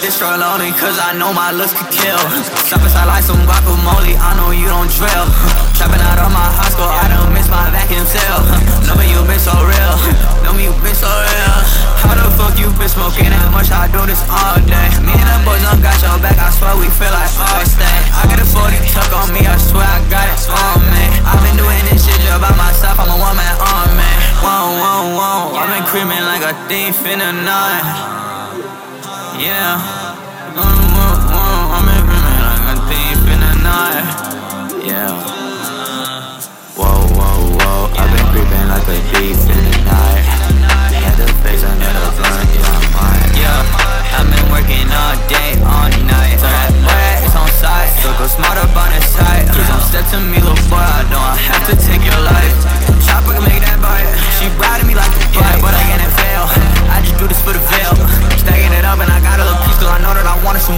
This strolling only cause I know my looks could kill. Stop inside like some guacamole, I know you don't drill. Trapping out on my high school, I don't miss my vacuum seal. Know me, you been so real. Know me, you been so real. How the fuck you been smoking that much? I do this all day. Me and them boys don't got your back, I swear we feel like all stay. I got a 40 tuck on me, I swear I got it on me. I've been doing this shit just by myself, I'm a one man army. Whoa, whoa, whoa, I've been creeping like a thief in the night. Yeah. One, one, one. I'm in like I'm deep in the night. Yeah. I've been creeping like a in the night. Had face, I've been working all day, all night. So that is on smart up on the side. Please don't step to me, little boy. I don't.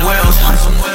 somewhere.